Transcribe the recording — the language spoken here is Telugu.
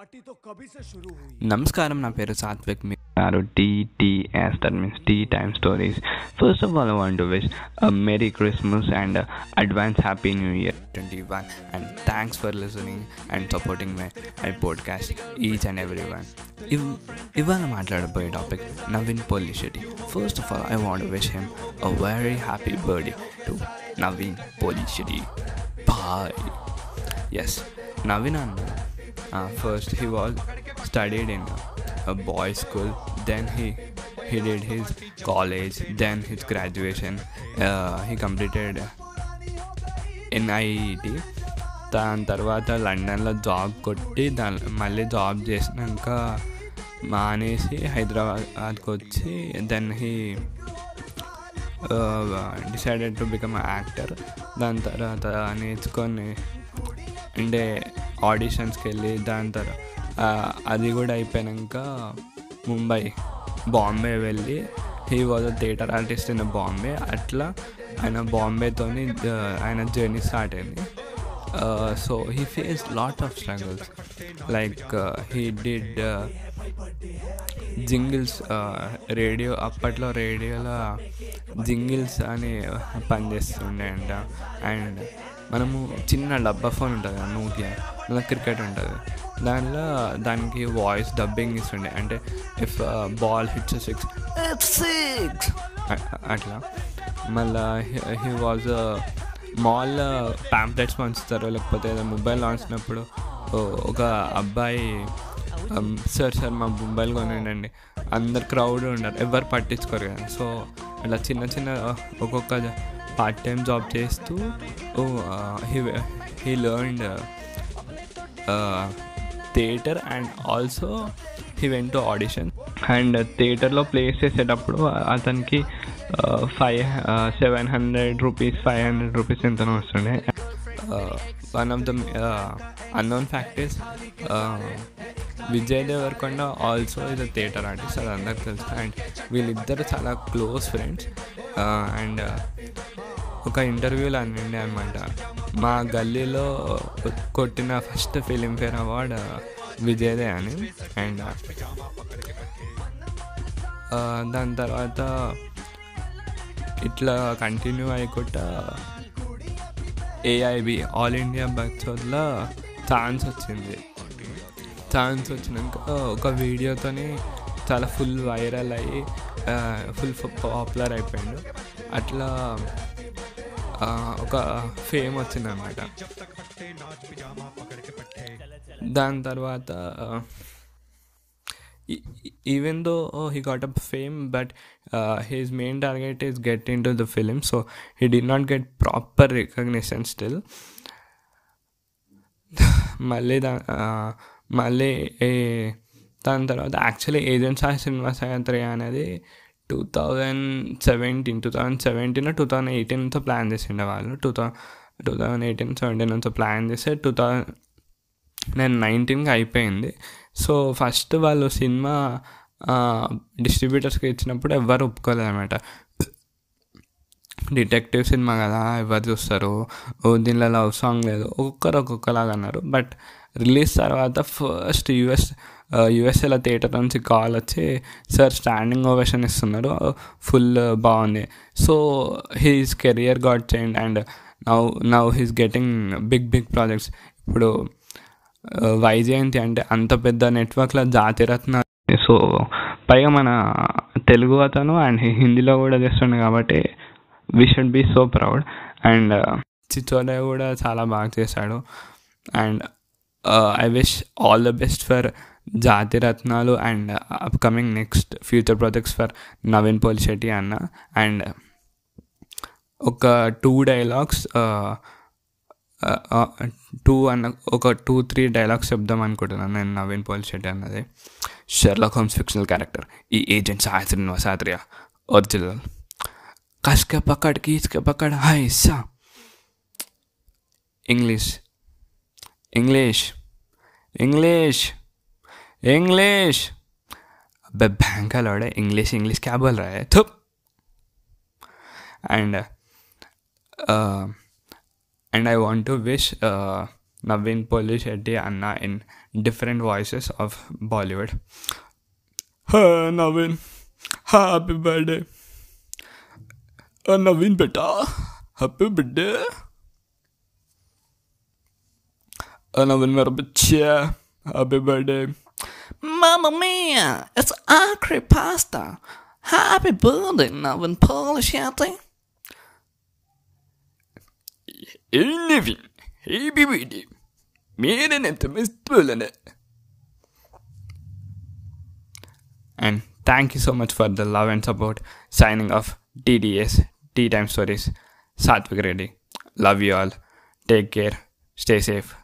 పార్టీ తో కభీ సే షురూ హుయి నమస్కారం నా పేరు సాత్విక్ మీరు TTS that means tea time stories first of all I want to wish a Merry Christmas and a advance Happy New Year. 21 and thanks for listening and supporting my, my podcast each and everyone if ఇవాళ మాట్లాడబోయే topic Naveen Polishetty first of all I want wish him a very happy birthday to Naveen Polishetty boys Naveen Anna Ah, first he was studied in a boys school then he he did his college then his graduation. Uh, he completed NIET దాని తర్వాత లండన్లో జాబ్ కొట్టి దాని మళ్ళీ జాబ్ చేసినాక మానేసి హైదరాబాద్కి వచ్చి then he decided to become actor దాని తర్వాత నేర్చుకొని అంటే ఆడిషన్స్కి వెళ్ళి దాని తర్వాత అది కూడా అయిపోయాక ముంబై బాంబే వెళ్ళి he was a theatre artist in Bombay అట్లా ఆయన బాంబేతోని ఆయన జర్నీ స్టార్ట్ అయింది. So he face lot of struggles like he did jingles radio అప్పట్లో రేడియోలో జింగిల్స్ అని పనిచేస్తుండే అంట. అండ్ మనము చిన్న డబ్బా ఫోన్ ఉంటుంది కదా నోకియా అలా క్రికెట్ ఉంటుంది. దానిలో దానికి వాయిస్ డబ్బింగ్ ఇస్తుండే. అంటే if ball hits six six అట్లా. మళ్ళా హీ వాజ్ మాల్ ప్యాంప్లెట్స్ పంచుతారు. లేకపోతే మొబైల్ లాంచినప్పుడు ఒక అబ్బాయి um, సార్ సార్ మా మొబైల్ కొనండి అందరు క్రౌడ్ ఉండరు ఎవరు పట్టించుకోరు కదా. సో అలా చిన్న చిన్న ఒక్కొక్క పార్ట్ టైం జాబ్ చేస్తూ he he learned theatre and also he went to audition and థియేటర్లో ప్లేస్ చేసేటప్పుడు అతనికి five seven hundred rupees five hundred rupees ఎంతనో వస్తుండే one of the unknown factors Vijay Deverakonda also is a theatre artist అది అందరికి తెలుసు. అండ్ వీళ్ళిద్దరు చాలా క్లోజ్ ఫ్రెండ్స్ అండ్ ఒక ఇంటర్వ్యూలో అనండి అనమాట మా గల్లీలో కొట్టిన ఫస్ట్ ఫిలింఫేర్ అవార్డ్ విజయదే అని. అండ్ uh, uh, దాని తర్వాత ఇట్లా కంటిన్యూ అయ్యకుండా ఏఐబి ఆల్ ఇండియా బక్సోడ్లో ఛాన్స్ వచ్చింది. ఛాన్స్ వచ్చినాక ఒక వీడియోతోని చాలా ఫుల్ వైరల్ అయ్యి ఫుల్ పాపులర్ అయిపోయాడు. అట్లా ఒక ఫేమ్ వచ్చిందనమాట దాని తర్వాత even though he got a fame but his main target is get in to the film so he did not get proper recognition still మళ్ళీ దా మళ్ళీ దాని తర్వాత యాక్చువల్లీ ఏజెంట్స్ ఆ సినిమా సాయంత్రం అనేది two thousand seventeen two thousand seventeen two thousand ఎయిటీన్తో plan చేసిండే వాళ్ళు. Two thou two thousand eighteen seventeen నుంచి ప్లాన్ చేస్తే టూ థౌజండ్ నేను నైన్టీన్కి అయిపోయింది. సో ఫస్ట్ వాళ్ళు సినిమా డిస్ట్రిబ్యూటర్స్కి ఇచ్చినప్పుడు ఎవరు ఒప్పుకోలేదు అనమాట డిటెక్టివ్ సినిమా కదా ఎవరు చూస్తారు. ఓ దీనిలో లవ్ సాంగ్ లేదు. ఒక్కొక్కరు ఒక్కొక్కలాగా అన్నారు. బట్ రిలీజ్ తర్వాత ఫస్ట్ యూఎస్ యుఎస్ఏల థియేటర్ నుంచి కాల్ వచ్చి సార్ స్టాండింగ్ ఓవేషన్ ఇస్తున్నారు ఫుల్ బాగుంది. So his career got change and now now his getting big big projects. ఇప్పుడు వైజయంతి అంటే అంత పెద్ద నెట్వర్క్లో జాతిరత్న సో పైగా మన తెలుగు అతను అండ్ హిందీలో కూడా చేస్తుండే కాబట్టి we should be so proud and Chhichhore కూడా చాలా బాగా చేశాడు. And I wish all the best for Jati Ratnalu and upcoming next future projects for Navin Paul Shetty Anna and ఒక టూ డైలాగ్స్ టూ అన్న ఒక టూ త్రీ డైలాగ్స్ చెప్దాం అనుకుంటున్నాను నేను నవీన్ పోల్ శెట్టి అన్నది షెర్లాక్ హోమ్స్ ఫిక్షనల్ క్యారెక్టర్ ఈ ఏజెంట్ సాయ శ్రీనివాస్ ఆత్రియ ఒరిజినల్ కస్క పక్కడ్ కీచ్క పక్కడ్ హాయ్ సా ఇంగ్లీష్ ఇంగ్లీష్ इंग्लिश इंग्लिश अबे बैंक का है। इंग्लिश इंग्लिश क्या बोल रहा है? थुप। And and I want to wish Naveen Polishetty Anna in different voice of Bollywood Naveen happy birthday Naveen बेटा happy birthday another merbecia. Happy birthday. Mamma mia, it's angry pasta. Happy birthday, Navin Polishetti. Hey Navin, hey Me and än inte missbullande. And thank you so much for the love and support. Signing off DDS, D Time Stories, Satvik Reddy. Love you all. Take care. Stay safe.